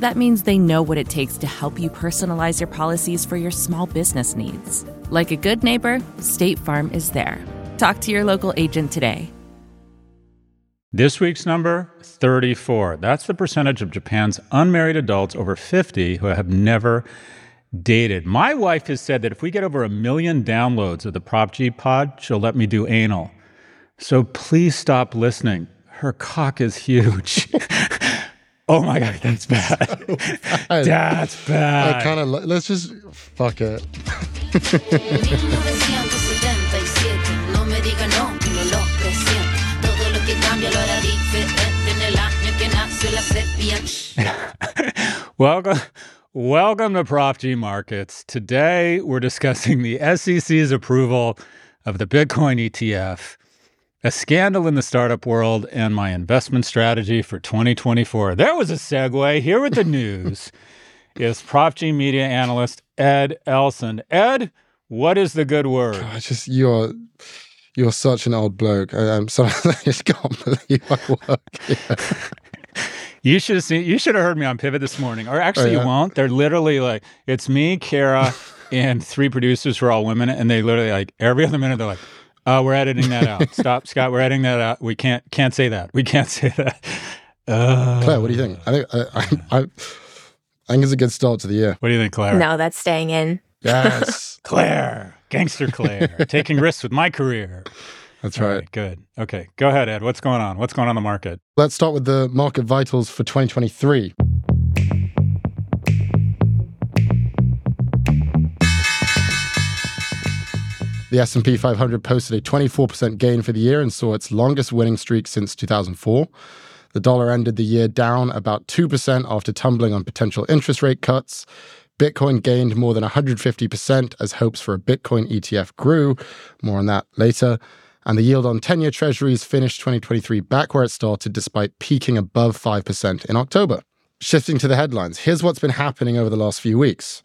That means they know what it takes to help you personalize your policies for your small business needs. Like a good neighbor, State Farm is there. Talk to your local agent today. This week's number 34. That's the percentage of Japan's unmarried adults over 50 who have never dated. My wife has said that if we get over a million downloads of the Prof G pod, she'll let me do anal. So please stop listening. Her cock is huge. oh my God, that's bad. So bad. That's bad. I kind of, let's just, fuck it. welcome, welcome to Prof G Markets. Today we're discussing the SEC's approval of the Bitcoin ETF, a scandal in the startup world, and my investment strategy for 2024. There was a segue. Here with the news is Prof G media analyst Ed Elson. Ed, what is the good word? I just you're you're such an old bloke. I, am sorry, I just can't believe I work here. You should have seen. You should have heard me on Pivot this morning, or actually, oh, yeah. you won't. They're literally like, it's me, Kara, and three producers who are all women, and they literally like every other minute they're like, "Oh, we're editing that out. Stop, Scott. We're editing that out. We can't can't say that. We can't say that." Uh, Claire, what do you think? I think I, I, I, I think it's a good start to the year. What do you think, Claire? No, that's staying in. Yes, Claire, gangster Claire, taking risks with my career. That's right. right. Good. Okay. Go ahead, Ed. What's going on? What's going on in the market? Let's start with the market vitals for 2023. The S&P 500 posted a 24% gain for the year and saw its longest winning streak since 2004. The dollar ended the year down about 2% after tumbling on potential interest rate cuts. Bitcoin gained more than 150% as hopes for a Bitcoin ETF grew. More on that later and the yield on 10 year treasuries finished 2023 back where it started despite peaking above 5% in October. Shifting to the headlines, here's what's been happening over the last few weeks.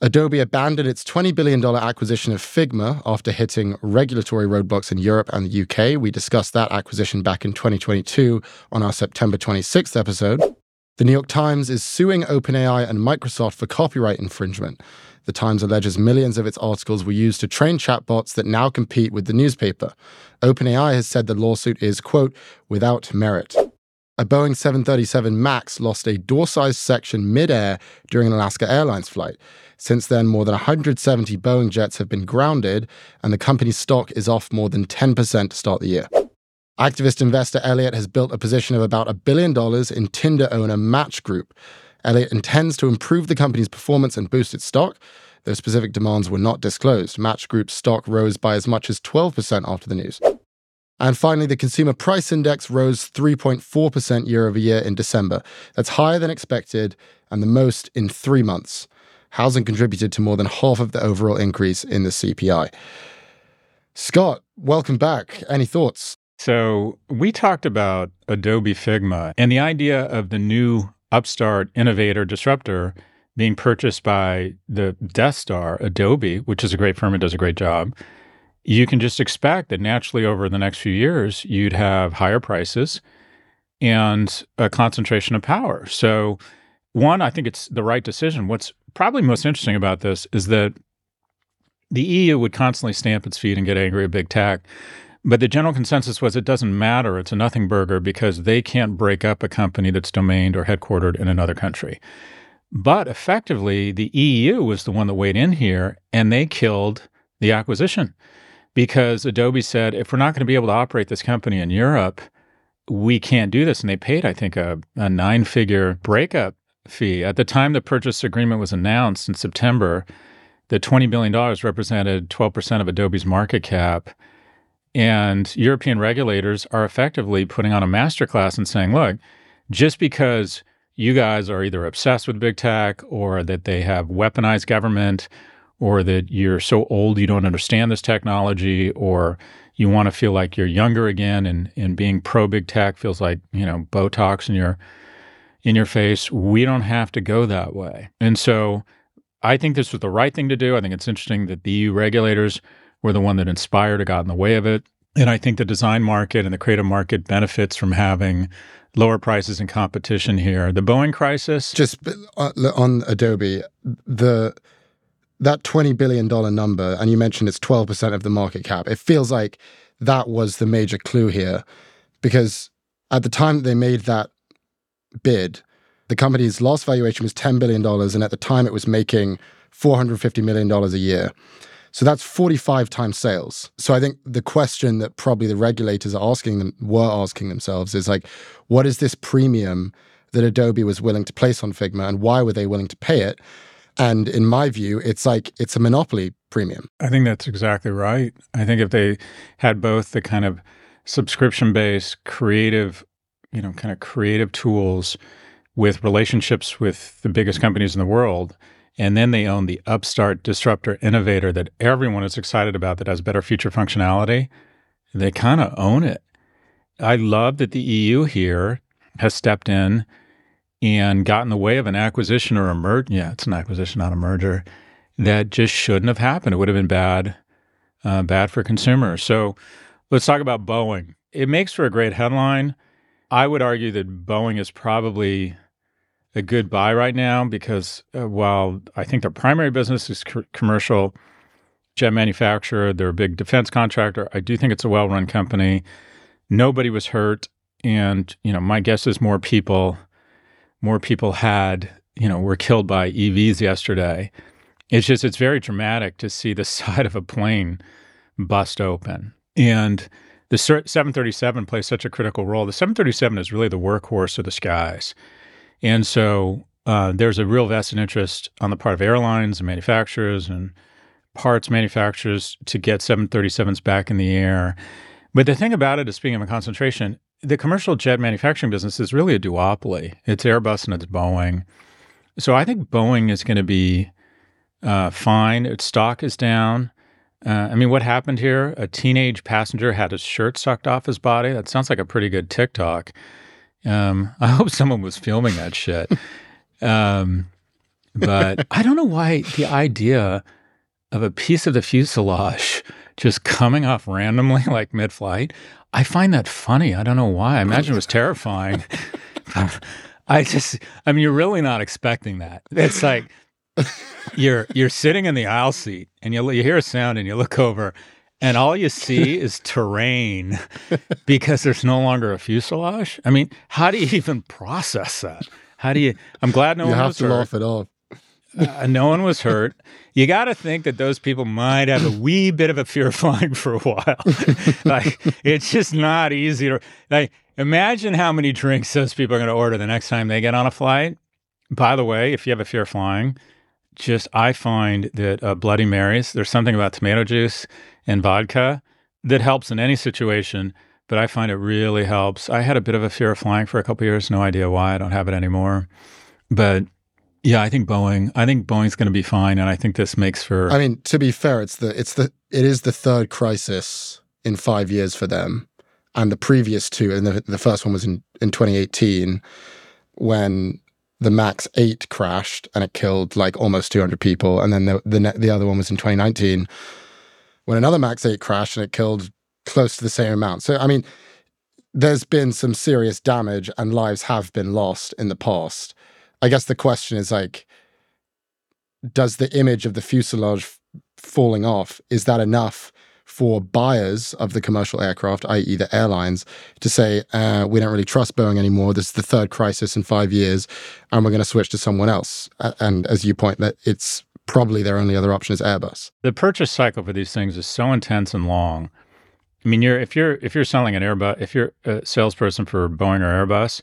Adobe abandoned its $20 billion acquisition of Figma after hitting regulatory roadblocks in Europe and the UK. We discussed that acquisition back in 2022 on our September 26th episode. The New York Times is suing OpenAI and Microsoft for copyright infringement. The Times alleges millions of its articles were used to train chatbots that now compete with the newspaper. OpenAI has said the lawsuit is, quote, without merit. A Boeing 737 MAX lost a door sized section midair during an Alaska Airlines flight. Since then, more than 170 Boeing jets have been grounded, and the company's stock is off more than 10% to start the year. Activist investor Elliott has built a position of about a billion dollars in Tinder owner Match Group. Elliott intends to improve the company's performance and boost its stock. Their specific demands were not disclosed. Match Group's stock rose by as much as 12% after the news. And finally, the Consumer Price Index rose 3.4% year over year in December. That's higher than expected and the most in three months. Housing contributed to more than half of the overall increase in the CPI. Scott, welcome back. Any thoughts? So, we talked about Adobe Figma and the idea of the new upstart innovator disruptor being purchased by the Death Star, Adobe, which is a great firm and does a great job, you can just expect that naturally over the next few years, you'd have higher prices and a concentration of power. So, one, I think it's the right decision. What's probably most interesting about this is that the EU would constantly stamp its feet and get angry at big tech but the general consensus was it doesn't matter. It's a nothing burger because they can't break up a company that's domained or headquartered in another country. But effectively, the EU was the one that weighed in here and they killed the acquisition. Because Adobe said, if we're not going to be able to operate this company in Europe, we can't do this. And they paid, I think, a, a nine figure breakup fee. At the time the purchase agreement was announced in September, the $20 billion represented 12% of Adobe's market cap. And European regulators are effectively putting on a masterclass and saying, look, just because you guys are either obsessed with big tech or that they have weaponized government or that you're so old you don't understand this technology or you want to feel like you're younger again and, and being pro big tech feels like, you know, Botox in your in your face. We don't have to go that way. And so I think this was the right thing to do. I think it's interesting that the EU regulators were the one that inspired or got in the way of it. And I think the design market and the creative market benefits from having lower prices and competition here. The Boeing crisis. Just uh, on Adobe, the that $20 billion number, and you mentioned it's 12% of the market cap, it feels like that was the major clue here. Because at the time they made that bid, the company's last valuation was $10 billion, and at the time it was making $450 million a year. So that's 45 times sales. So I think the question that probably the regulators are asking them were asking themselves is like, what is this premium that Adobe was willing to place on Figma and why were they willing to pay it? And in my view, it's like it's a monopoly premium. I think that's exactly right. I think if they had both the kind of subscription based creative, you know, kind of creative tools with relationships with the biggest companies in the world, and then they own the upstart disruptor innovator that everyone is excited about that has better future functionality, they kind of own it. I love that the EU here has stepped in and got in the way of an acquisition or a merger. Yeah, it's an acquisition, not a merger. That just shouldn't have happened. It would have been bad, uh, bad for consumers. So let's talk about Boeing. It makes for a great headline. I would argue that Boeing is probably a good buy right now because uh, while I think their primary business is co- commercial jet manufacturer, they're a big defense contractor. I do think it's a well-run company. Nobody was hurt, and you know my guess is more people more people had, you know, were killed by EVs yesterday. It's just, it's very dramatic to see the side of a plane bust open. And the 737 plays such a critical role. The 737 is really the workhorse of the skies. And so uh, there's a real vested interest on the part of airlines and manufacturers and parts manufacturers to get 737s back in the air. But the thing about it is, speaking of a concentration, the commercial jet manufacturing business is really a duopoly. It's Airbus and it's Boeing. So I think Boeing is going to be uh, fine. Its stock is down. Uh, I mean, what happened here? A teenage passenger had his shirt sucked off his body. That sounds like a pretty good TikTok. Um, I hope someone was filming that shit. Um, but I don't know why the idea of a piece of the fuselage just coming off randomly, like mid flight, I find that funny. I don't know why. I imagine it was terrifying. I just, I mean, you're really not expecting that. It's like you're you're sitting in the aisle seat and you you hear a sound and you look over and all you see is terrain because there's no longer a fuselage. I mean, how do you even process that? How do you? I'm glad no you one have was to hurt. laugh it off. Uh, no one was hurt. You got to think that those people might have a wee bit of a fear of flying for a while. like it's just not easy to like imagine how many drinks those people are going to order the next time they get on a flight. By the way, if you have a fear of flying, just I find that uh, Bloody Marys. There's something about tomato juice and vodka that helps in any situation. But I find it really helps. I had a bit of a fear of flying for a couple years. No idea why. I don't have it anymore. But yeah, I think Boeing. I think Boeing's going to be fine, and I think this makes for. I mean, to be fair, it's the it's the it is the third crisis in five years for them, and the previous two, and the, the first one was in in 2018 when the Max 8 crashed and it killed like almost 200 people, and then the the the other one was in 2019 when another Max 8 crashed and it killed close to the same amount. So I mean, there's been some serious damage and lives have been lost in the past. I guess the question is like, does the image of the fuselage f- falling off is that enough for buyers of the commercial aircraft, i.e., the airlines, to say uh, we don't really trust Boeing anymore? This is the third crisis in five years, and we're going to switch to someone else. And as you point, that it's probably their only other option is Airbus. The purchase cycle for these things is so intense and long. I mean, you're if you're if you're selling an Airbus, if you're a salesperson for Boeing or Airbus,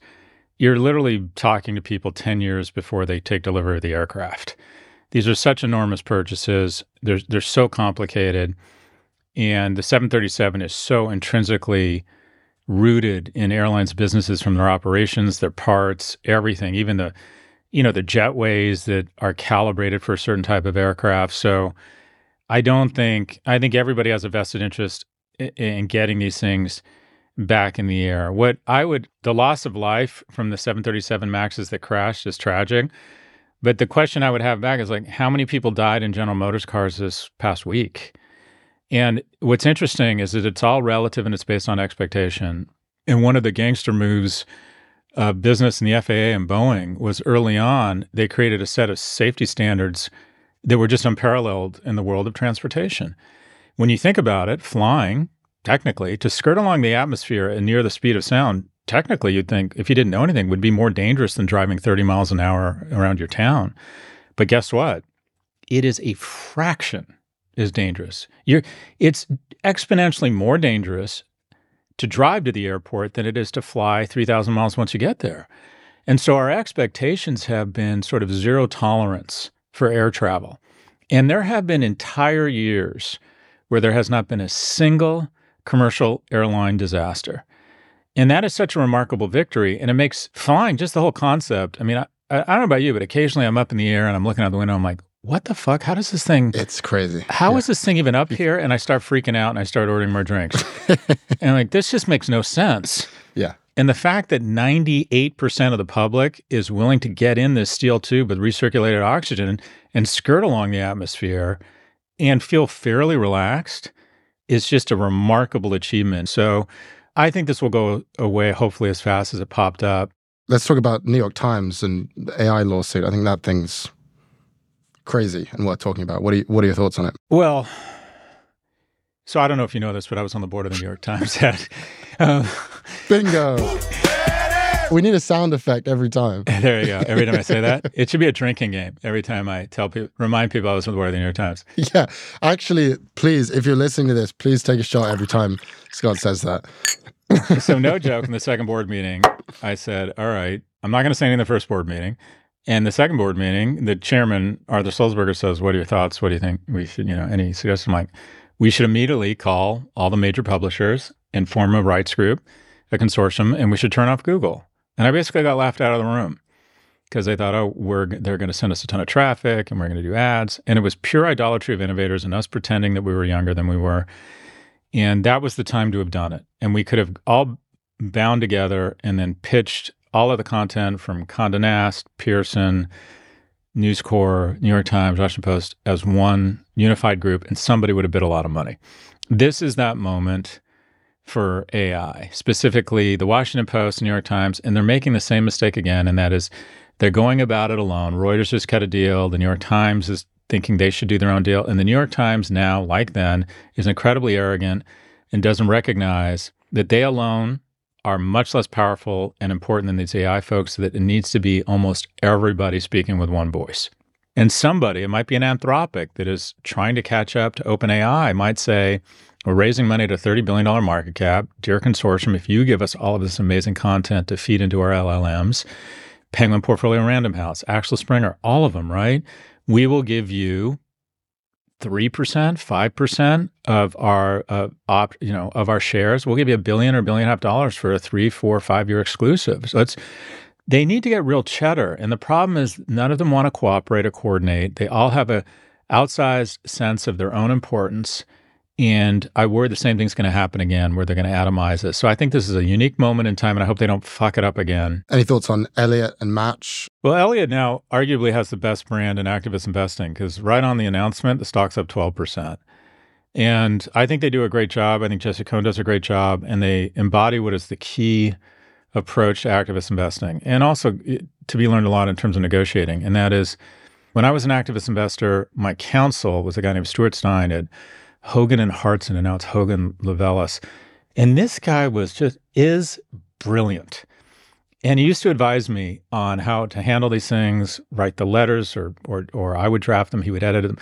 you're literally talking to people 10 years before they take delivery of the aircraft. These are such enormous purchases. They're they're so complicated. And the 737 is so intrinsically rooted in airlines businesses from their operations, their parts, everything, even the you know, the jetways that are calibrated for a certain type of aircraft. So I don't think I think everybody has a vested interest in, in getting these things back in the air. What I would the loss of life from the 737 Maxes that crashed is tragic. But the question I would have back is like how many people died in General Motors cars this past week? And what's interesting is that it's all relative and it's based on expectation. And one of the gangster moves uh, business in the FAA and Boeing was early on, they created a set of safety standards that were just unparalleled in the world of transportation. When you think about it, flying, technically, to skirt along the atmosphere and near the speed of sound, technically, you'd think, if you didn't know anything, would be more dangerous than driving 30 miles an hour around your town. But guess what? It is a fraction as dangerous. You're, it's exponentially more dangerous to drive to the airport than it is to fly 3,000 miles once you get there. And so our expectations have been sort of zero tolerance for air travel. And there have been entire years where there has not been a single commercial airline disaster. And that is such a remarkable victory. And it makes flying, just the whole concept. I mean, I, I don't know about you, but occasionally I'm up in the air and I'm looking out the window. I'm like, what the fuck? How does this thing? It's crazy. How yeah. is this thing even up here? And I start freaking out and I start ordering more drinks. and like, this just makes no sense. Yeah. And the fact that 98% of the public is willing to get in this steel tube with recirculated oxygen and skirt along the atmosphere and feel fairly relaxed is just a remarkable achievement. So I think this will go away hopefully as fast as it popped up. Let's talk about New York Times and the AI lawsuit. I think that thing's crazy and worth talking about. What are you, what are your thoughts on it? Well, so I don't know if you know this, but I was on the board of the New York Times. um, Bingo. We need a sound effect every time. there you go. Every time I say that, it should be a drinking game. Every time I tell people, remind people I was with the board of the New York Times. Yeah, actually, please, if you're listening to this, please take a shot every time Scott says that. so no joke. In the second board meeting, I said, "All right, I'm not going to say anything in the first board meeting." And the second board meeting, the chairman, Arthur Sulzberger, says, What are your thoughts? What do you think we should, you know, any suggestions? like, we should immediately call all the major publishers and form a rights group, a consortium, and we should turn off Google. And I basically got laughed out of the room because they thought, oh, we're they're going to send us a ton of traffic and we're going to do ads. And it was pure idolatry of innovators and us pretending that we were younger than we were. And that was the time to have done it. And we could have all bound together and then pitched all of the content from Condé Nast, Pearson, News Corp, New York Times, Washington Post as one unified group, and somebody would have bid a lot of money. This is that moment for AI, specifically the Washington Post, New York Times, and they're making the same mistake again, and that is they're going about it alone. Reuters just cut a deal. The New York Times is thinking they should do their own deal. And the New York Times now, like then, is incredibly arrogant and doesn't recognize that they alone are much less powerful and important than these AI folks, that it needs to be almost everybody speaking with one voice. And somebody, it might be an Anthropic that is trying to catch up to OpenAI, might say, We're raising money to $30 billion market cap. Dear consortium, if you give us all of this amazing content to feed into our LLMs, Penguin Portfolio Random House, Axel Springer, all of them, right? We will give you 3%, 5% of our uh, op, you know, of our shares. We'll give you a billion or a billion and a half dollars for a three, four, five year exclusive. So it's they need to get real cheddar. And the problem is none of them want to cooperate or coordinate. They all have a outsized sense of their own importance and I worry the same thing's going to happen again where they're going to atomize it. So I think this is a unique moment in time and I hope they don't fuck it up again. Any thoughts on Elliott and Match? Well, Elliott now arguably has the best brand in activist investing because right on the announcement, the stock's up 12%. And I think they do a great job. I think Jesse Cohn does a great job and they embody what is the key approach to activist investing and also eh, to be learned a lot in terms of negotiating. And that is when I was an activist investor, my counsel was a guy named Stuart Stein at Hogan and Hartson, and now it's Hogan Lovells. And this guy was just is brilliant. And he used to advise me on how to handle these things, write the letters, or or or I would draft them. He would edit them.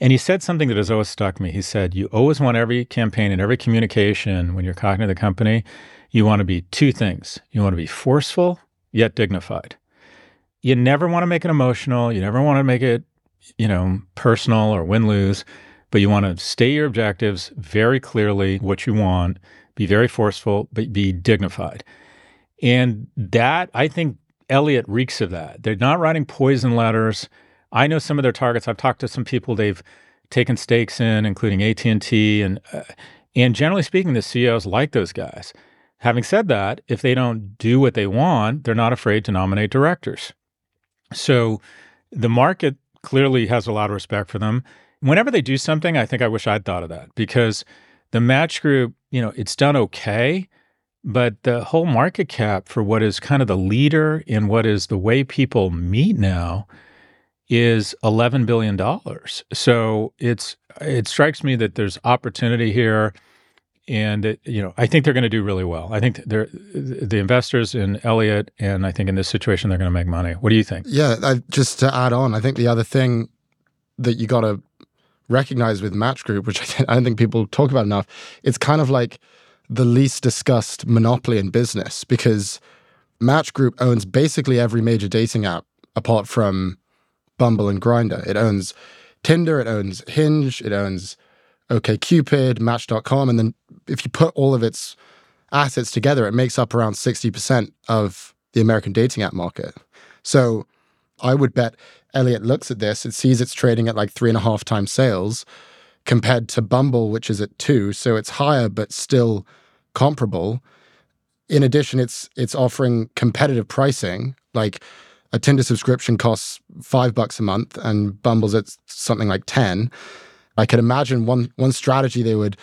And he said something that has always stuck me. He said, "You always want every campaign and every communication when you're talking to the company, you want to be two things. You want to be forceful yet dignified. You never want to make it emotional. You never want to make it, you know, personal or win lose." But you want to state your objectives very clearly, what you want, be very forceful, but be dignified. And that, I think Elliott reeks of that. They're not writing poison letters. I know some of their targets. I've talked to some people they've taken stakes in, including AT&T and uh, and generally speaking, the CEOs like those guys. Having said that, if they don't do what they want, they're not afraid to nominate directors. So the market clearly has a lot of respect for them whenever they do something, I think I wish I'd thought of that because the match group, you know, it's done okay, but the whole market cap for what is kind of the leader in what is the way people meet now is 11 billion dollars. So it's it strikes me that there's opportunity here and it, you know, I think they're going to do really well. I think they're the investors in Elliott, and I think in this situation they're going to make money. What do you think? Yeah, I, just to add on, I think the other thing that you got to recognized with Match Group, which I don't think people talk about enough, it's kind of like the least discussed monopoly in business because Match Group owns basically every major dating app apart from Bumble and Grindr. It owns Tinder, it owns Hinge, it owns OKCupid, Match.com, and then if you put all of its assets together, it makes up around 60% of the American dating app market. So I would bet Elliott looks at this, it sees it's trading at like three and a half times sales compared to Bumble, which is at two. So it's higher, but still comparable. In addition, it's it's offering competitive pricing. Like a Tinder subscription costs five bucks a month, and Bumble's at something like ten. I could imagine one one strategy they would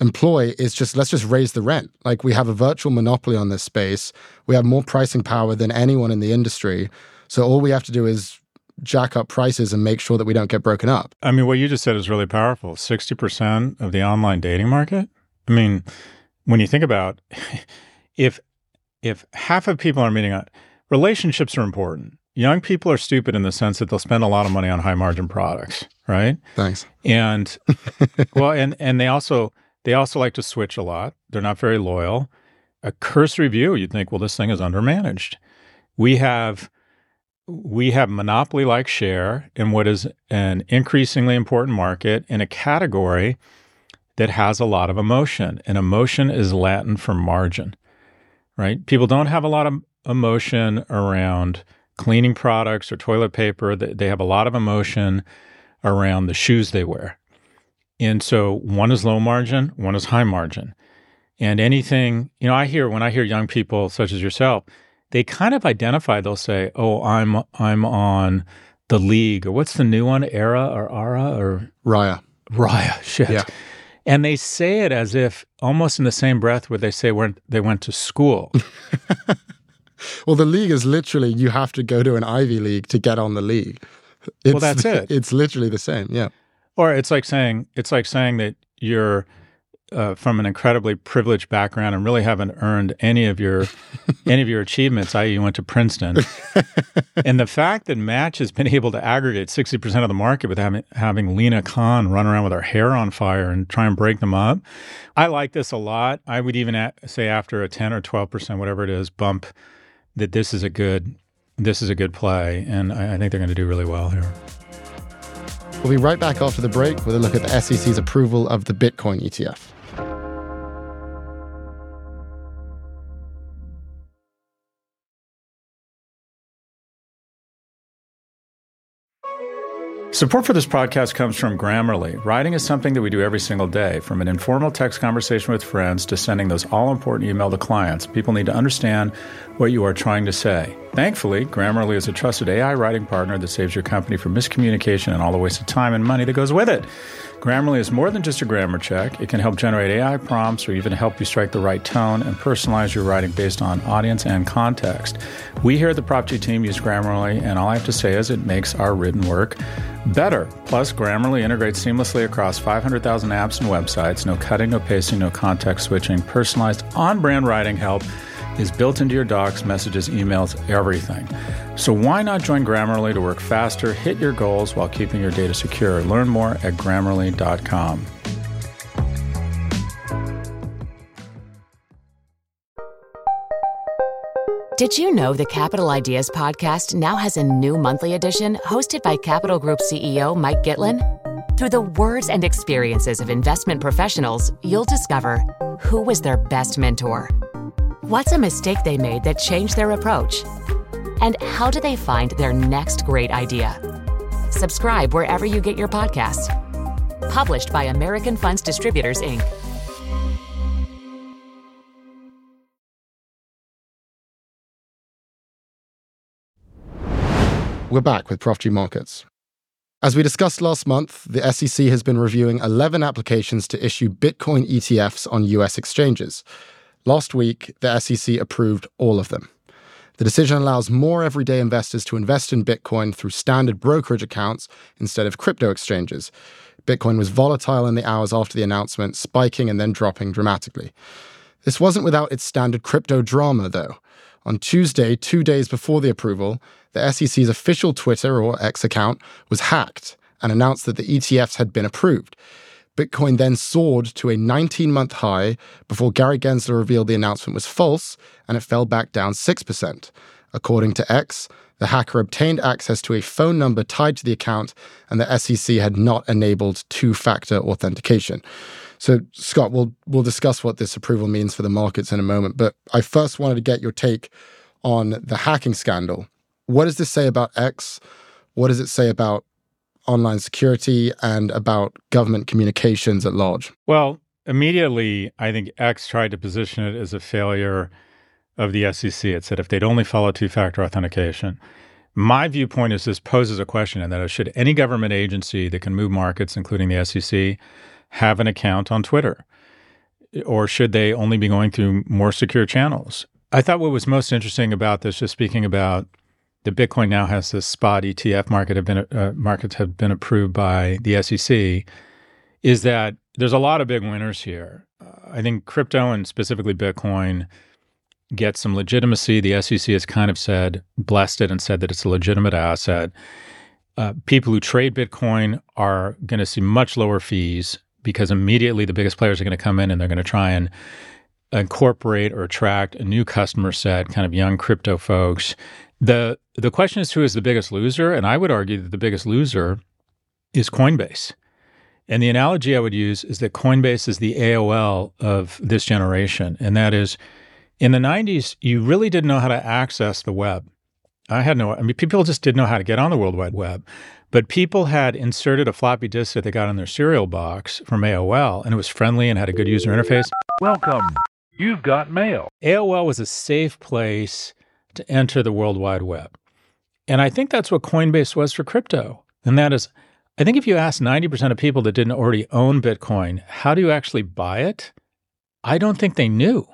employ is just let's just raise the rent. Like we have a virtual monopoly on this space. We have more pricing power than anyone in the industry. So all we have to do is jack up prices and make sure that we don't get broken up. I mean, what you just said is really powerful. 60% of the online dating market. I mean, when you think about if if half of people are meeting on relationships are important. Young people are stupid in the sense that they'll spend a lot of money on high margin products, right? Thanks. And well, and and they also they also like to switch a lot. They're not very loyal. A cursory view, you'd think, well, this thing is undermanaged. We have we have monopoly like share in what is an increasingly important market in a category that has a lot of emotion. And emotion is Latin for margin, right? People don't have a lot of emotion around cleaning products or toilet paper. They have a lot of emotion around the shoes they wear. And so one is low margin, one is high margin. And anything, you know, I hear when I hear young people such as yourself, they kind of identify. They'll say, "Oh, I'm I'm on the league," or what's the new one, Era or Ara or Raya. Raya, shit. Yeah. And they say it as if almost in the same breath where they say where they went to school. well, the league is literally you have to go to an Ivy League to get on the league. It's, well, that's it. It's literally the same. Yeah. Or it's like saying it's like saying that you're uh, from an incredibly privileged background and really haven't earned any of your any of your achievements, i.e., you went to Princeton. and the fact that Match has been able to aggregate sixty percent of the market with having having Lina Khan run around with her hair on fire and try and break them up, I like this a lot. I would even a- say after a ten or twelve percent, whatever it is, bump, that this is a good this is a good play, and I, I think they're going to do really well here. We'll be right back after the break with a look at the SEC's approval of the Bitcoin ETF. Support for this podcast comes from Grammarly. Writing is something that we do every single day, from an informal text conversation with friends to sending those all important email to clients. People need to understand what you are trying to say. Thankfully, Grammarly is a trusted AI writing partner that saves your company from miscommunication and all the waste of time and money that goes with it. Grammarly is more than just a grammar check. It can help generate AI prompts or even help you strike the right tone and personalize your writing based on audience and context. We here at the Prof G team use Grammarly, and all I have to say is it makes our written work better. Plus, Grammarly integrates seamlessly across 500,000 apps and websites. No cutting, no pasting, no context switching. Personalized on brand writing help is built into your docs, messages, emails, everything. So why not join Grammarly to work faster, hit your goals while keeping your data secure? Learn more at grammarly.com. Did you know the Capital Ideas podcast now has a new monthly edition hosted by Capital Group CEO Mike Gitlin? Through the words and experiences of investment professionals, you'll discover who was their best mentor, what's a mistake they made that changed their approach, and how do they find their next great idea. Subscribe wherever you get your podcasts. Published by American Funds Distributors, Inc. We're back with G Markets. As we discussed last month, the SEC has been reviewing 11 applications to issue Bitcoin ETFs on US exchanges. Last week, the SEC approved all of them. The decision allows more everyday investors to invest in Bitcoin through standard brokerage accounts instead of crypto exchanges. Bitcoin was volatile in the hours after the announcement, spiking and then dropping dramatically. This wasn't without its standard crypto drama, though. On Tuesday, two days before the approval, the SEC's official Twitter or X account was hacked and announced that the ETFs had been approved. Bitcoin then soared to a 19 month high before Gary Gensler revealed the announcement was false and it fell back down 6%. According to X, the hacker obtained access to a phone number tied to the account, and the SEC had not enabled two factor authentication. So, Scott, we'll we'll discuss what this approval means for the markets in a moment. But I first wanted to get your take on the hacking scandal. What does this say about X? What does it say about online security and about government communications at large? Well, immediately, I think X tried to position it as a failure of the SEC. It said if they'd only follow two factor authentication. My viewpoint is this poses a question, and that is should any government agency that can move markets, including the SEC, have an account on Twitter? Or should they only be going through more secure channels? I thought what was most interesting about this, just speaking about the Bitcoin now has this spot ETF market have been uh, markets have been approved by the SEC, is that there's a lot of big winners here. Uh, I think crypto and specifically Bitcoin get some legitimacy. The SEC has kind of said, blessed it, and said that it's a legitimate asset. Uh, people who trade Bitcoin are going to see much lower fees because immediately the biggest players are going to come in and they're going to try and incorporate or attract a new customer set, kind of young crypto folks. The the question is who is the biggest loser, and I would argue that the biggest loser is Coinbase. And the analogy I would use is that Coinbase is the AOL of this generation, and that is in the 90s, you really didn't know how to access the web. I had no, I mean, people just didn't know how to get on the World Wide Web. But people had inserted a floppy disk that they got in their cereal box from AOL, and it was friendly and had a good user interface. Welcome. You've got mail. AOL was a safe place to enter the World Wide Web. And I think that's what Coinbase was for crypto. And that is, I think if you ask 90% of people that didn't already own Bitcoin, how do you actually buy it? I don't think they knew.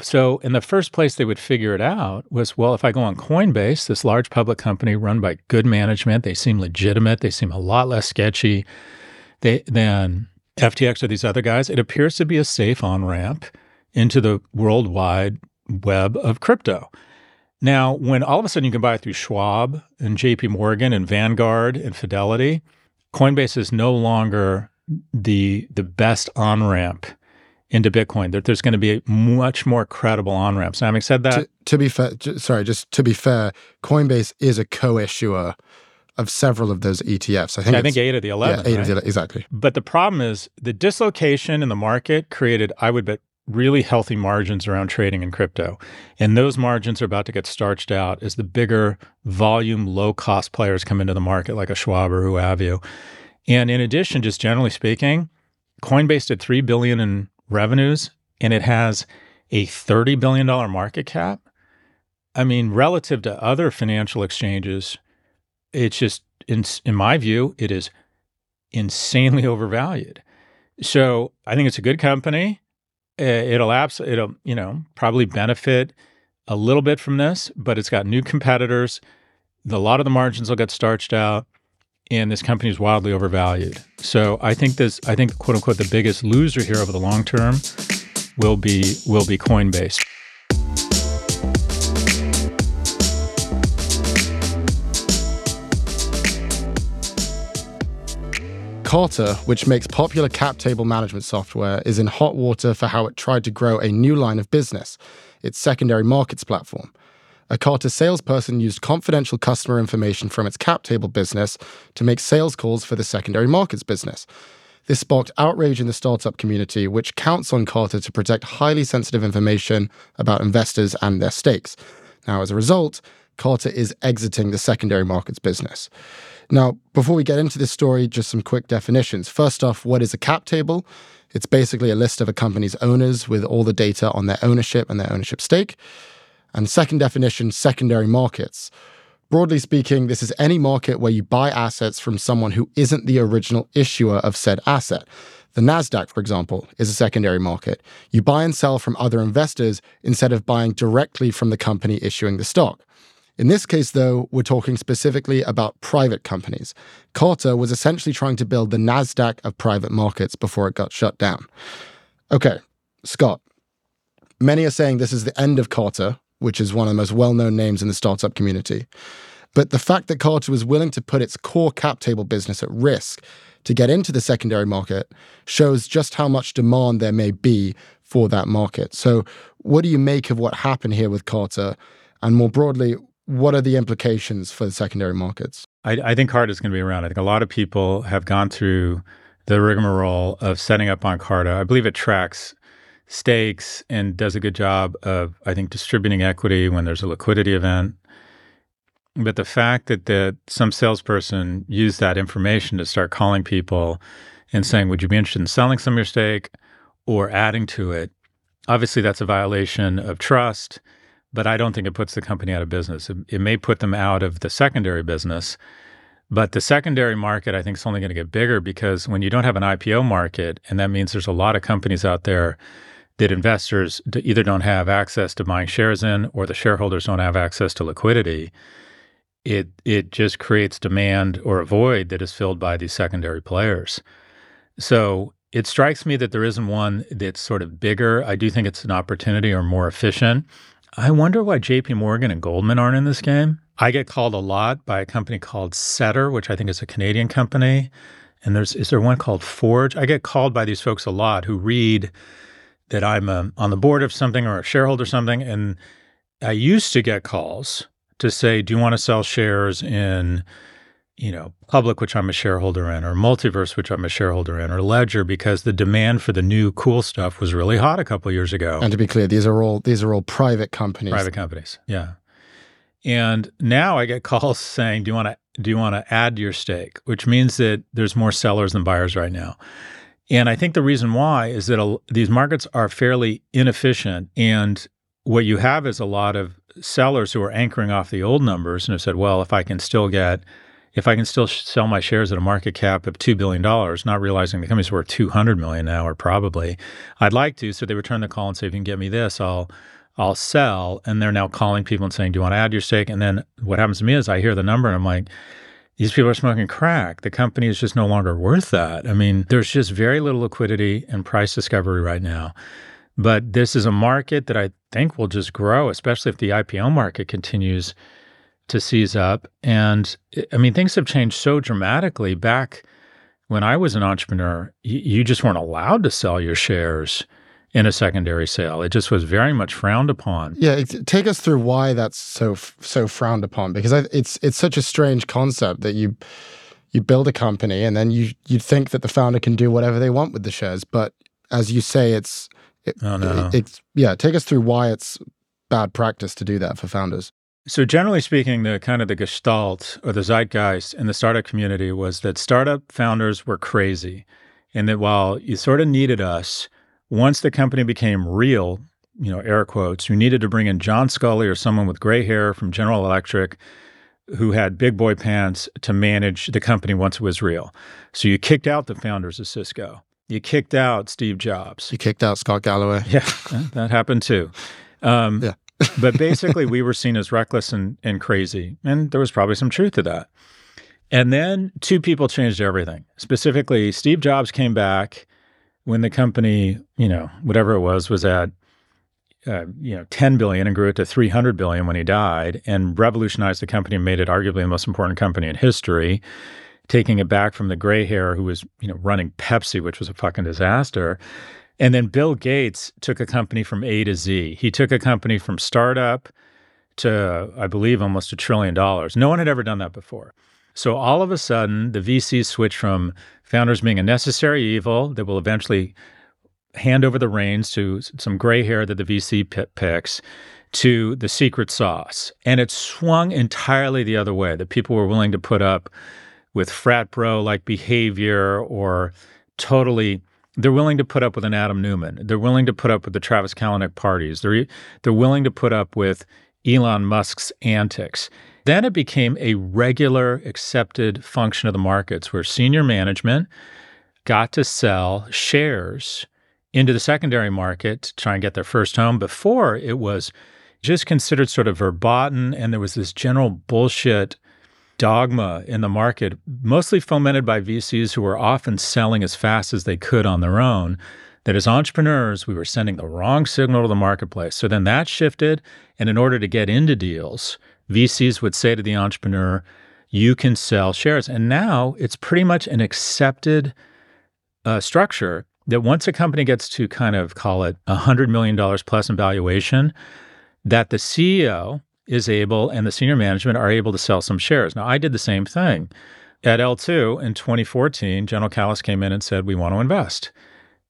So, in the first place they would figure it out was well, if I go on Coinbase, this large public company run by good management, they seem legitimate, they seem a lot less sketchy they, than FTX or these other guys. It appears to be a safe on ramp into the worldwide web of crypto. Now, when all of a sudden you can buy it through Schwab and JP Morgan and Vanguard and Fidelity, Coinbase is no longer the the best on ramp into Bitcoin. That there's going to be a much more credible on ramps. Now, having said that, to, to be fair, sorry, just to be fair, Coinbase is a co-issuer of several of those ETFs. I think, I think eight of the eleven. Yeah, eight right? of the exactly. But the problem is the dislocation in the market created, I would bet, really healthy margins around trading in crypto, and those margins are about to get starched out as the bigger volume, low cost players come into the market, like a Schwab or who have you. And in addition, just generally speaking, Coinbase did 3 billion in revenues and it has a $30 billion market cap, I mean, relative to other financial exchanges, it's just, in, in my view, it is insanely overvalued. So I think it's a good company. It'll abs- it'll you know probably benefit a little bit from this, but it's got new competitors. A lot of the margins will get starched out and this company is wildly overvalued. So I think this, I think quote unquote the biggest loser here over the long term will be will be Coinbase. Carta, which makes popular cap table management software, is in hot water for how it tried to grow a new line of business, its secondary markets platform. A Carta salesperson used confidential customer information from its cap table business to make sales calls for the secondary markets business. This sparked outrage in the startup community, which counts on Carta to protect highly sensitive information about investors and their stakes. Now, as a result, Carta is exiting the secondary markets business. Now, before we get into this story, just some quick definitions. First off, what is a cap table? It's basically a list of a company's owners with all the data on their ownership and their ownership stake. And second definition, secondary markets. Broadly speaking, this is any market where you buy assets from someone who isn't the original issuer of said asset. The NASDAQ, for example, is a secondary market. You buy and sell from other investors instead of buying directly from the company issuing the stock. In this case, though, we're talking specifically about private companies. Carta was essentially trying to build the NASDAQ of private markets before it got shut down. Okay, Scott. Many are saying this is the end of Carta, which is one of the most well known names in the startup community. But the fact that Carta was willing to put its core cap table business at risk to get into the secondary market shows just how much demand there may be for that market. So, what do you make of what happened here with Carta? And more broadly, what are the implications for the secondary markets? I, I think Carta is going to be around. I think a lot of people have gone through the rigmarole of setting up on Carta. I believe it tracks stakes and does a good job of, I think, distributing equity when there's a liquidity event. But the fact that that some salesperson used that information to start calling people and saying, "Would you be interested in selling some of your stake or adding to it?" Obviously, that's a violation of trust. But I don't think it puts the company out of business. It, it may put them out of the secondary business. But the secondary market, I think, is only going to get bigger because when you don't have an IPO market, and that means there's a lot of companies out there that investors either don't have access to buying shares in or the shareholders don't have access to liquidity, it it just creates demand or a void that is filled by these secondary players. So it strikes me that there isn't one that's sort of bigger. I do think it's an opportunity or more efficient. I wonder why JP Morgan and Goldman aren't in this game. I get called a lot by a company called Setter, which I think is a Canadian company. And there's is there one called Forge? I get called by these folks a lot who read that I'm um, on the board of something or a shareholder or something. And I used to get calls to say, do you want to sell shares in, you know, Public, which I'm a shareholder in, or Multiverse, which I'm a shareholder in, or Ledger, because the demand for the new cool stuff was really hot a couple years ago. And to be clear, these are all these are all private companies. Private companies, yeah. And now I get calls saying, "Do you want to do you want to add to your stake?" Which means that there's more sellers than buyers right now. And I think the reason why is that a, these markets are fairly inefficient. And what you have is a lot of sellers who are anchoring off the old numbers and have said, well, if I can still get, if I can still sh- sell my shares at a market cap of $2 billion, not realizing the company's worth 200 million now, or probably, I'd like to. So they return the call and say, if you can get me this, I'll, I'll sell. And they're now calling people and saying, do you want to add your stake? And then what happens to me is I hear the number and I'm like, these people are smoking crack. The company is just no longer worth that. I mean, there's just very little liquidity and price discovery right now. But this is a market that I think will just grow, especially if the IPO market continues to seize up. And I mean, things have changed so dramatically. Back when I was an entrepreneur, you, you just weren't allowed to sell your shares in a secondary sale. It just was very much frowned upon. Yeah, take us through why that's so so frowned upon because it's it's such a strange concept that you you build a company and then you you think that the founder can do whatever they want with the shares, but as you say, it's it, oh no, it, it's yeah. Take us through why it's bad practice to do that for founders. So generally speaking, the kind of the gestalt or the zeitgeist in the startup community was that startup founders were crazy, and that while you sort of needed us once the company became real, you know, air quotes, you needed to bring in John Sculley or someone with gray hair from General Electric who had big boy pants to manage the company once it was real. So you kicked out the founders of Cisco. You kicked out Steve Jobs. You kicked out Scott Galloway. Yeah, that happened too. Um, yeah. But basically, we were seen as reckless and, and crazy. And there was probably some truth to that. And then two people changed everything. Specifically, Steve Jobs came back when the company, you know, whatever it was, was at uh, you know 10 billion and grew it to 300 billion when he died and revolutionized the company and made it arguably the most important company in history taking it back from the gray hair who was, you know, running Pepsi, which was a fucking disaster. And then Bill Gates took a company from A to Z. He took a company from startup to, I believe, almost a trillion dollars. No one had ever done that before. So all of a sudden, the VCs switch from founders being a necessary evil that will eventually hand over the reins to some gray hair that the VC picks to the secret sauce. And it swung entirely the other way, that people were willing to put up with frat bro like behavior or totally they're willing to put up with an Adam Neumann. They're willing to put up with the Travis Kalanick parties. They're they're willing to put up with Elon Musk's antics. Then it became a regular accepted function of the markets where senior management got to sell shares into the secondary market to try and get their first home. Before it was just considered sort of verboten, and there was this general bullshit dogma in the market, mostly fomented by VCs who were often selling as fast as they could on their own. That as entrepreneurs, we were sending the wrong signal to the marketplace. So then that shifted. And in order to get into deals, VCs would say to the entrepreneur, you can sell shares. And now it's pretty much an accepted uh, structure that once a company gets to kind of call it $100 million plus in valuation, that the CEO is able and the senior management are able to sell some shares. Now, I did the same thing. At L2 in 2014, General Catalyst came in and said, We want to invest.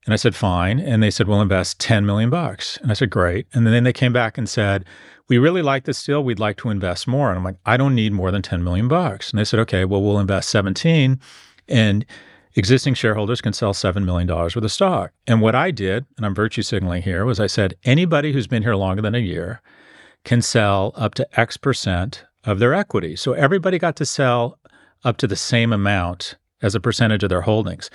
And I said, Fine. And they said, We'll invest 10 million bucks. And I said, Great. And then they came back and said, We really like this deal. We'd like to invest more. And I'm like, I don't need more than 10 million bucks. And they said, Okay, well, we'll invest 17. And existing shareholders can sell $7 million worth of stock. And what I did, and I'm virtue signaling here, was I said, anybody who's been here longer than a year can sell up to X percent of their equity. So everybody got to sell up to the same amount as a percentage of their holdings.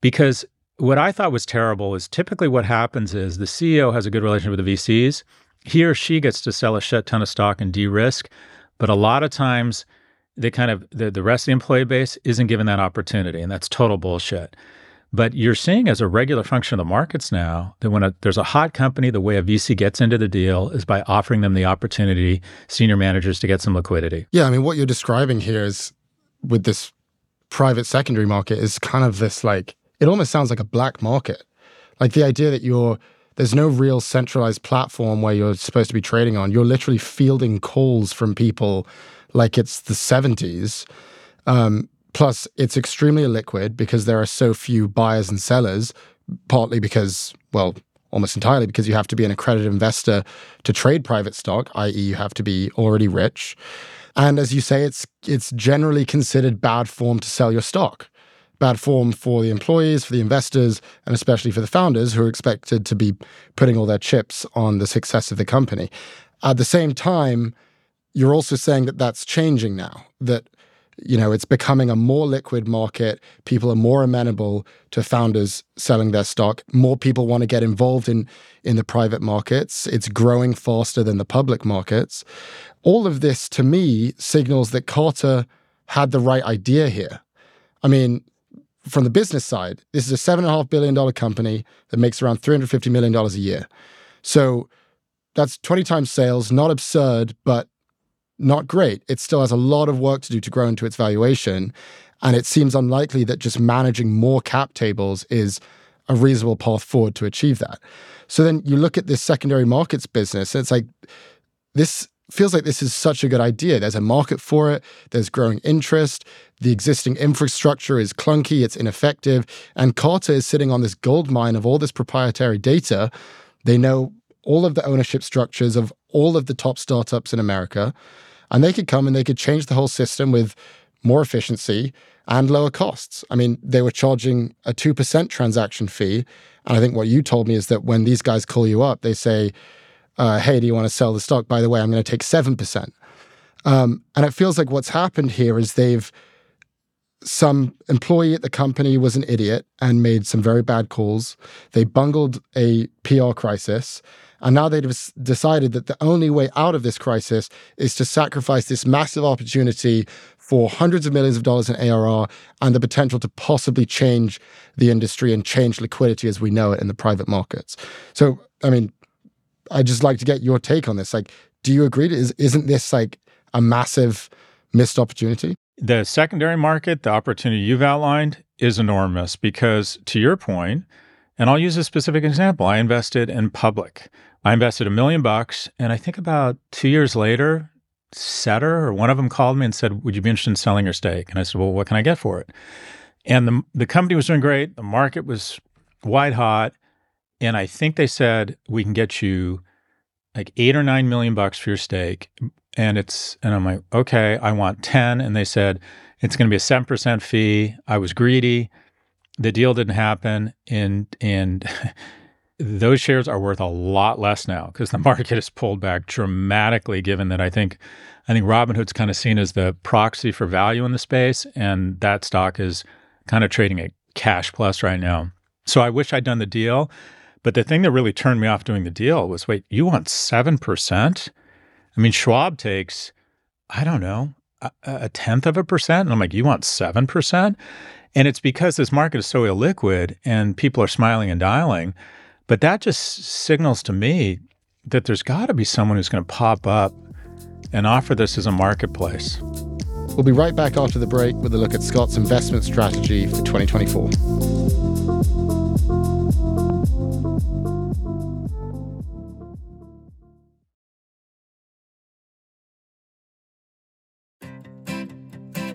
Because what I thought was terrible is typically what happens is the CEO has a good relationship with the VCs. He or she gets to sell a shit ton of stock and de risk. But a lot of times, they kind of the, the rest of the employee base isn't given that opportunity, and that's total bullshit. But you're seeing as a regular function of the markets now that when a, there's a hot company, the way a VC gets into the deal is by offering them the opportunity, senior managers, to get some liquidity. Yeah, I mean, what you're describing here is with this private secondary market is kind of this like it almost sounds like a black market. Like the idea that you're there's no real centralized platform where you're supposed to be trading on. You're literally fielding calls from people like it's the 70s. Um, plus, it's extremely illiquid because there are so few buyers and sellers, partly because, well, almost entirely because you have to be an accredited investor to trade private stock, i.e., you have to be already rich. And as you say, it's it's generally considered bad form to sell your stock. Bad form for the employees, for the investors, and especially for the founders who are expected to be putting all their chips on the success of the company. At the same time, you're also saying that that's changing now, that you know it's becoming a more liquid market. People are more amenable to founders selling their stock. More people want to get involved in in the private markets. It's growing faster than the public markets. All of this to me signals that Carta had the right idea here. I mean from the business side this is a $7.5 billion company that makes around $350 million a year. So that's 20 times sales not absurd but not great. It still has a lot of work to do to grow into its valuation. And it seems unlikely that just managing more cap tables is a reasonable path forward to achieve that. So then you look at this secondary markets business, and it's like this feels like this is such a good idea. There's a market for it, there's growing interest, the existing infrastructure is clunky, it's ineffective, and Carta is sitting on this gold mine of all this proprietary data. They know all of the ownership structures of all of the top startups in America. And they could come and they could change the whole system with more efficiency and lower costs. I mean, they were charging a 2% transaction fee. And I think what you told me is that when these guys call you up, they say, uh, hey, do you want to sell the stock? By the way, I'm going to take 7%. Um, and it feels like what's happened here is they've, some employee at the company was an idiot and made some very bad calls. They bungled a PR crisis and now they've decided that the only way out of this crisis is to sacrifice this massive opportunity for hundreds of millions of dollars in ARR and the potential to possibly change the industry and change liquidity as we know it in the private markets. So, I mean, I'd just like to get your take on this. Like, do you agree? Is, isn't this like a massive missed opportunity? The secondary market, the opportunity you've outlined, is enormous because, to your point, and I'll use a specific example. I invested in public. I invested a million bucks, and I think about two years later, Setter or one of them called me and said, "Would you be interested in selling your stake?" And I said, "Well, what can I get for it?" And the the company was doing great. The market was white hot, and I think they said we can get you like eight or nine million bucks for your stake, and it's and I'm like, okay, I want 10. And they said it's going to be a 7% fee. I was greedy. The deal didn't happen. And and those shares are worth a lot less now because the market has pulled back dramatically, given that I think I think Robinhood's kind of seen as the proxy for value in the space, and that stock is kind of trading at cash plus right now. So I wish I'd done the deal. But the thing that really turned me off doing the deal was wait, you want 7%? I mean, Schwab takes, I don't know, a, a tenth of a percent. And I'm like, you want 7%? And it's because this market is so illiquid and people are smiling and dialing. But that just signals to me that there's got to be someone who's going to pop up and offer this as a marketplace. We'll be right back after the break with a look at Scott's investment strategy for 2024.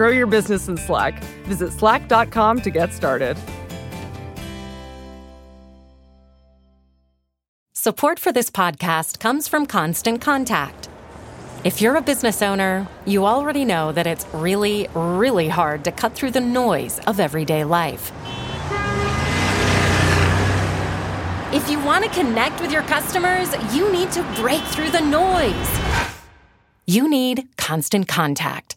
Grow your business in Slack. Visit slack.com to get started. Support for this podcast comes from Constant Contact. If you're a business owner, you already know that it's really, really hard to cut through the noise of everyday life. If you want to connect with your customers, you need to break through the noise. You need Constant Contact.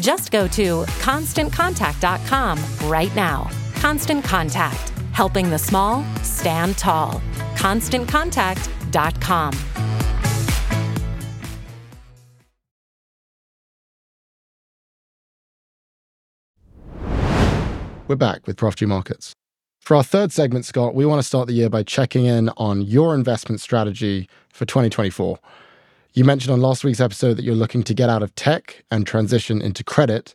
Just go to constantcontact.com right now. Constant Contact, helping the small stand tall. ConstantContact.com. We're back with Prof G Markets. For our third segment, Scott, we want to start the year by checking in on your investment strategy for 2024. You mentioned on last week's episode that you're looking to get out of tech and transition into credit.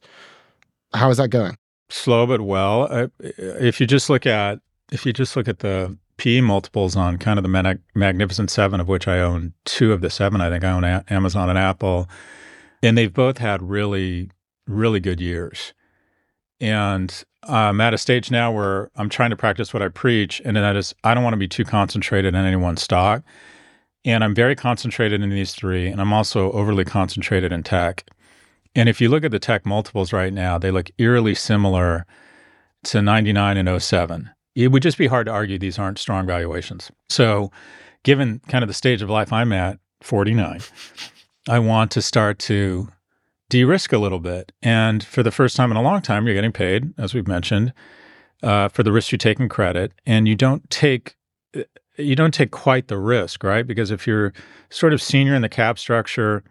How is that going? Slow but well. Uh, if you just look at if you just look at the P multiples on kind of the mag- magnificent seven, of which I own two of the seven, I think I own a- Amazon and Apple, and they've both had really, really good years. And I'm at a stage now where I'm trying to practice what I preach, and that is I don't want to be too concentrated in any one stock. And I'm very concentrated in these three, and I'm also overly concentrated in tech. And if you look at the tech multiples right now, they look eerily similar to 99 and 07. It would just be hard to argue these aren't strong valuations. So, given kind of the stage of life I'm at, 49, I want to start to de risk a little bit. And for the first time in a long time, you're getting paid, as we've mentioned, uh, for the risk you take in credit. And you don't take you don't take quite the risk, right? Because if you're sort of senior in the cap structure,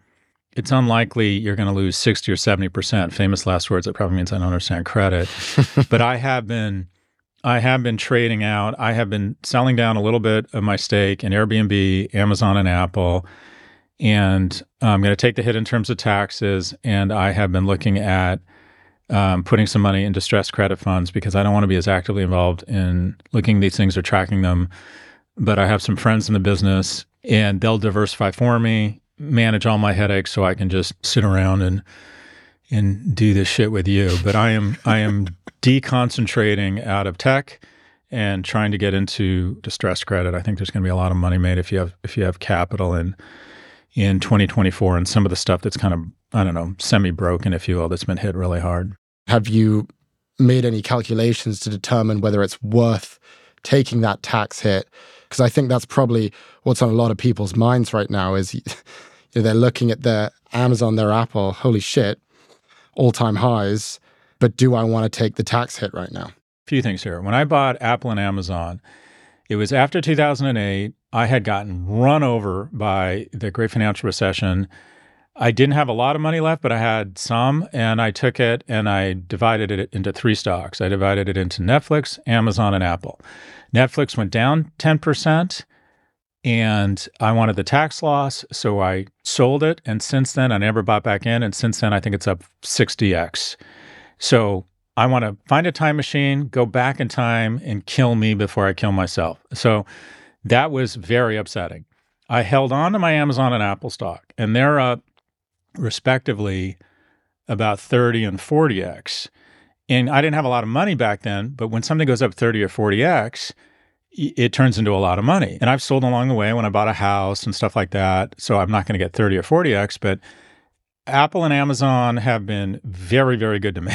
it's unlikely you're going to lose 60 or 70%. Famous last words. That probably means I don't understand credit. but I have been I have been trading out. I have been selling down a little bit of my stake in Airbnb, Amazon, and Apple. And I'm going to take the hit in terms of taxes. And I have been looking at um, putting some money in distressed credit funds because I don't want to be as actively involved in looking these things or tracking them but I have some friends in the business and they'll diversify for me, manage all my headaches so I can just sit around and and do this shit with you. But I am I am deconcentrating out of tech and trying to get into distressed credit. I think there's going to be a lot of money made if you have if you have capital in in 2024 and some of the stuff that's kind of I don't know semi broken, if you will, that's been hit really hard. Have you made any calculations to determine whether it's worth taking that tax hit? Because I think that's probably what's on a lot of people's minds right now is they're looking at their Amazon, their Apple, holy shit, all time highs. But do I want to take the tax hit right now? A few things here. When I bought Apple and Amazon, it was after 2008. I had gotten run over by the great financial recession. I didn't have a lot of money left, but I had some, and I took it and I divided it into three stocks. I divided it into Netflix, Amazon, and Apple. Netflix went down 10%, and I wanted the tax loss, so I sold it. And since then, I never bought back in. And since then, I think it's up 60x. So I want to find a time machine, go back in time, and kill me before I kill myself. So that was very upsetting. I held on to my Amazon and Apple stock, and they're up respectively about 30 and 40x. And I didn't have a lot of money back then, but when something goes up 30 or 40x, it turns into a lot of money. And I've sold along the way when I bought a house and stuff like that. So I'm not going to get 30 or 40x, but Apple and Amazon have been very, very good to me.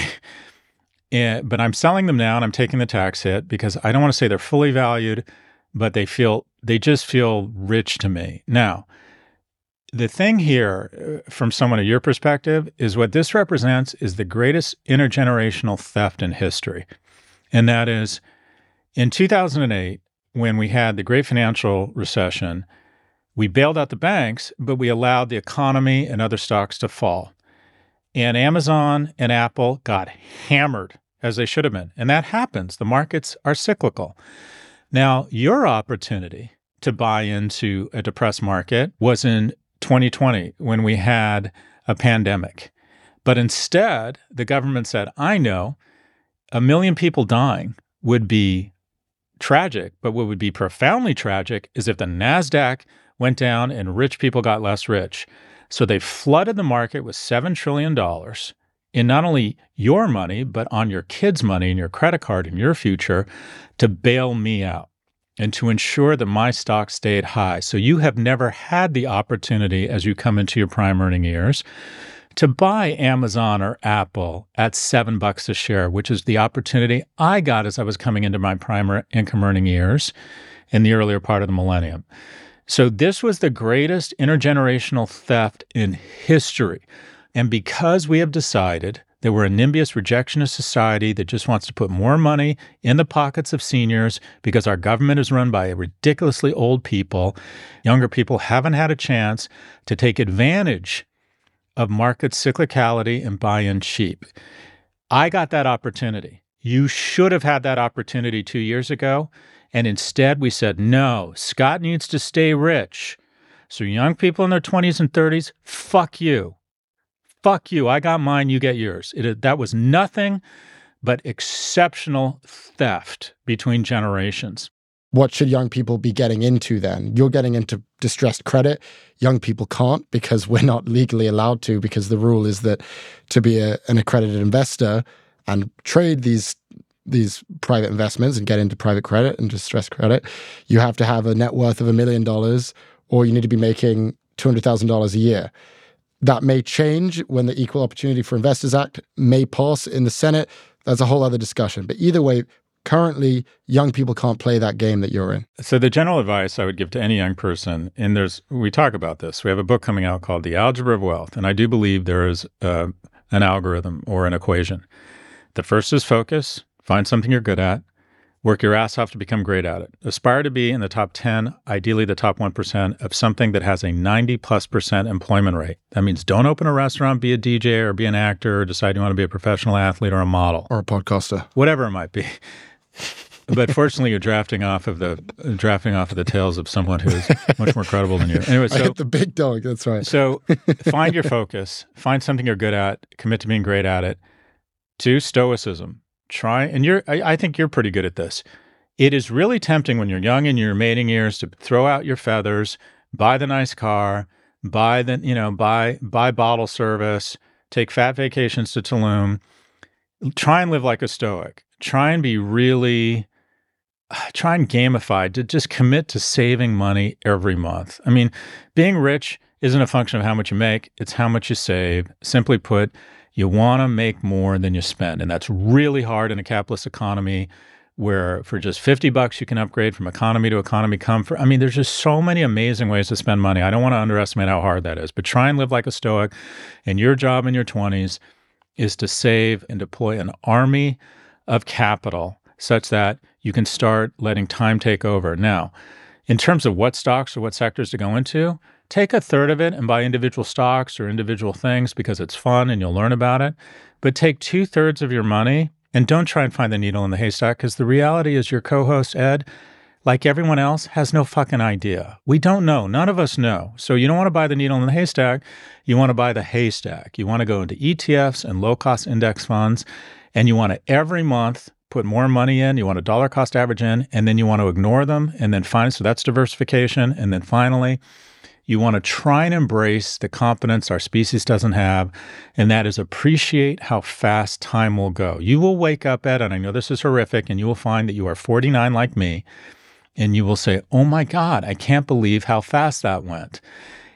and, but I'm selling them now and I'm taking the tax hit because I don't want to say they're fully valued, but they feel, they just feel rich to me. Now, the thing here, uh, from someone of your perspective, is what this represents is the greatest intergenerational theft in history. And that is in 2008, when we had the great financial recession, we bailed out the banks, but we allowed the economy and other stocks to fall. And Amazon and Apple got hammered as they should have been. And that happens. The markets are cyclical. Now, your opportunity to buy into a depressed market was in 2020 when we had a pandemic. But instead, the government said, I know a million people dying would be tragic, but what would be profoundly tragic is if the NASDAQ went down and rich people got less rich. So they flooded the market with $7 trillion in not only your money, but on your kids' money and your credit card and your future to bail me out and to ensure that my stock stayed high. So you have never had the opportunity as you come into your prime earning years to buy Amazon or Apple at seven bucks a share, which is the opportunity I got as I was coming into my prime er, income earning years in the earlier part of the millennium. So this was the greatest intergenerational theft in history. And because we have decided that we're a NIMBYist rejectionist society that just wants to put more money in the pockets of seniors because our government is run by ridiculously old people. Younger people haven't had a chance to take advantage of market cyclicality and buy in cheap. I got that opportunity. You should have had that opportunity two years ago. And instead, we said, no, Scott needs to stay rich. So, young people in their 20s and 30s, fuck you fuck you. I got mine, you get yours. It, that was nothing but exceptional theft between generations. What should young people be getting into then? You're getting into distressed credit. Young people can't because we're not legally allowed to, because the rule is that to be a, an accredited investor and trade these these private investments and get into private credit and distressed credit, you have to have a net worth of a million dollars or you need to be making $200,000 a year. That may change when the Equal Opportunity for Investors Act may pass in the Senate. That's a whole other discussion. But either way, currently young people can't play that game that you're in. So the general advice I would give to any young person, and there's we talk about this. We have a book coming out called The Algebra of Wealth, and I do believe there is uh, an algorithm or an equation. The first is focus. Find something you're good at. Work your ass off to become great at it. Aspire to be in the top 10, ideally the top 1% of something that has a 90 plus percent employment rate. That means don't open a restaurant, be a DJ or be an actor or decide you want to be a professional athlete or a model or a podcaster, whatever it might be. but fortunately, you're drafting off of the drafting off of the tales of someone who is much more credible than you. Anyway, so the big dog. That's right. So find your focus, find something you're good at, commit to being great at it. Two, stoicism try and you're I, I, think you're pretty good at this it is really tempting when you're young in your mating years to throw out your feathers buy the nice car buy the you know buy buy bottle service take fat vacations to Tulum, try and live like a stoic, try and be really try and gamify to just commit to saving money every month. I mean, being rich isn't a function of how much you make, it's how much you save. Simply put, you want to make more than you spend. And that's really hard in a capitalist economy where for just 50 bucks you can upgrade from economy to economy comfort. I mean, there's just so many amazing ways to spend money. I don't want to underestimate how hard that is, but try and live like a stoic. And your job in your 20s is to save and deploy an army of capital such that you can start letting time take over. Now, in terms of what stocks or what sectors to go into, take a third of it and buy individual stocks or individual things because it's fun and you'll learn about it. But take two thirds of your money and don't try and find the needle in the haystack because the reality is your co host, Ed, like everyone else, has no fucking idea. We don't know. None of us know. So you don't want to buy the needle in the haystack. You want to buy the haystack. You want to go into ETFs and low cost index funds, and you want to every month put more money in. You want a dollar cost average in, and then you want to ignore them. And then finally, so that's diversification. And then finally, you want to try and embrace the competence our species doesn't have, and that is appreciate how fast time will go. You will wake up, Ed, and I know this is horrific, and you will find that you are 49 like me, and you will say, Oh my God, I can't believe how fast that went.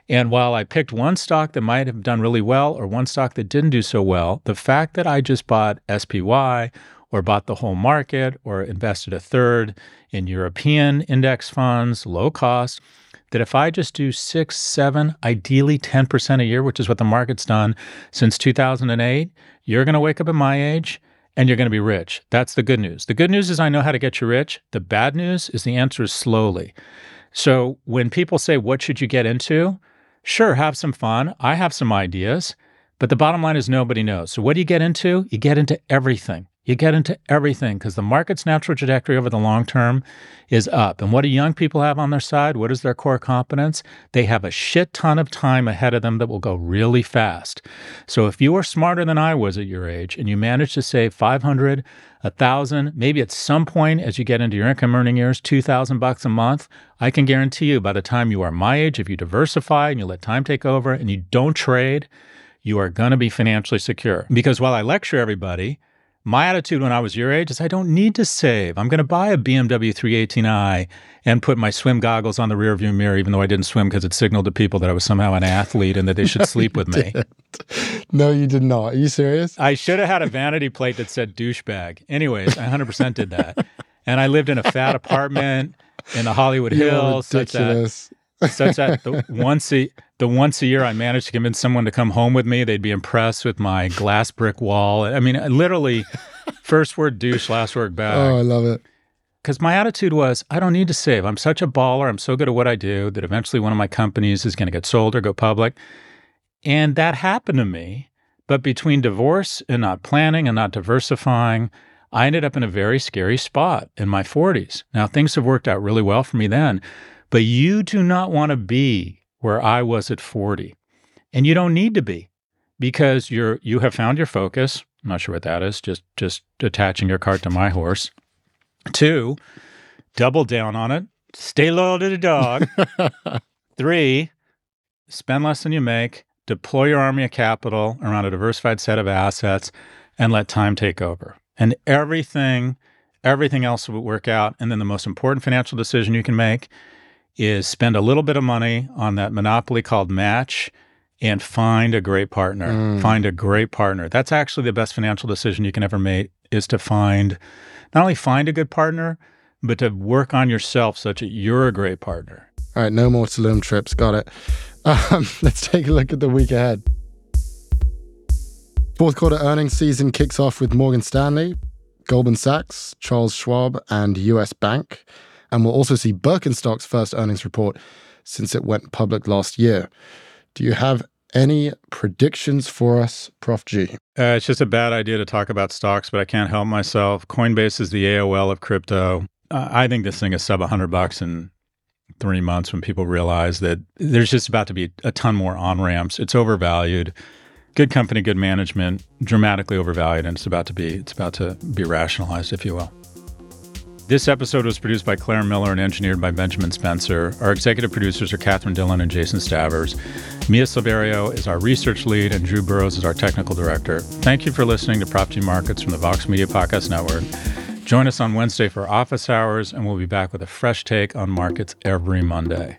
And while I picked one stock that might have done really well or one stock that didn't do so well, the fact that I just bought SPY or bought the whole market or invested a third in European index funds, low cost, that if I just do six, seven, ideally 10% a year, which is what the market's done since 2008, you're going to wake up at my age and you're going to be rich. That's the good news. The good news is I know how to get you rich. The bad news is the answer is slowly. So when people say, What should you get into? Sure, have some fun. I have some ideas, but the bottom line is nobody knows. So what do you get into? You get into everything. You get into everything because the market's natural trajectory over the long term is up. And what do young people have on their side? What is their core competence? They have a shit ton of time ahead of them that will go really fast. So if you are smarter than I was at your age and you manage to save 500, 1000, maybe at some point as you get into your income earning years, 2000 bucks a month, I can guarantee you by the time you are my age, if you diversify and you let time take over and you don't trade, you are going to be financially secure. Because while I lecture everybody, my attitude when I was your age is I don't need to save. I'm going to buy a BMW 318i and put my swim goggles on the rearview mirror, even though I didn't swim because it signaled to people that I was somehow an athlete and that they should no, sleep with me. No, you did not. Are you serious? I should have had a vanity plate that said douchebag. Anyways, I 100% did that. And I lived in a fat apartment in the Hollywood Hills. Ridiculous. Such that the once a the once a year I managed to convince someone to come home with me, they'd be impressed with my glass brick wall. I mean, literally, first word douche, last word bag. Oh, I love it. Because my attitude was, I don't need to save. I'm such a baller. I'm so good at what I do that eventually one of my companies is going to get sold or go public. And that happened to me. But between divorce and not planning and not diversifying, I ended up in a very scary spot in my 40s. Now, things have worked out really well for me then. But you do not want to be where I was at 40. And you don't need to be because you're you have found your focus. I'm not sure what that is, just just attaching your cart to my horse. Two, double down on it. Stay loyal to the dog. Three, spend less than you make, deploy your army of capital around a diversified set of assets, and let time take over. And everything, everything else will work out. And then the most important financial decision you can make is spend a little bit of money on that monopoly called Match and find a great partner. Mm. Find a great partner. That's actually the best financial decision you can ever make is to find not only find a good partner, but to work on yourself such that you're a great partner. All right, no more Tulum trips. Got it. Um, let's take a look at the week ahead. Fourth quarter earnings season kicks off with Morgan Stanley, Goldman Sachs, Charles Schwab, and US Bank. And we'll also see Birkenstock's first earnings report since it went public last year. Do you have any predictions for us, Prof G? Uh, it's just a bad idea to talk about stocks, but I can't help myself. Coinbase is the AOL of crypto. Uh, I think this thing is sub 100 bucks in three months when people realize that there's just about to be a ton more on ramps. It's overvalued. Good company, good management, dramatically overvalued, and it's about to be it's about to be rationalized, if you will. This episode was produced by Claire Miller and engineered by Benjamin Spencer. Our executive producers are Catherine Dillon and Jason Stavers. Mia Silverio is our research lead, and Drew Burrows is our technical director. Thank you for listening to Prof G Markets from the Vox Media Podcast Network. Join us on Wednesday for office hours, and we'll be back with a fresh take on markets every Monday.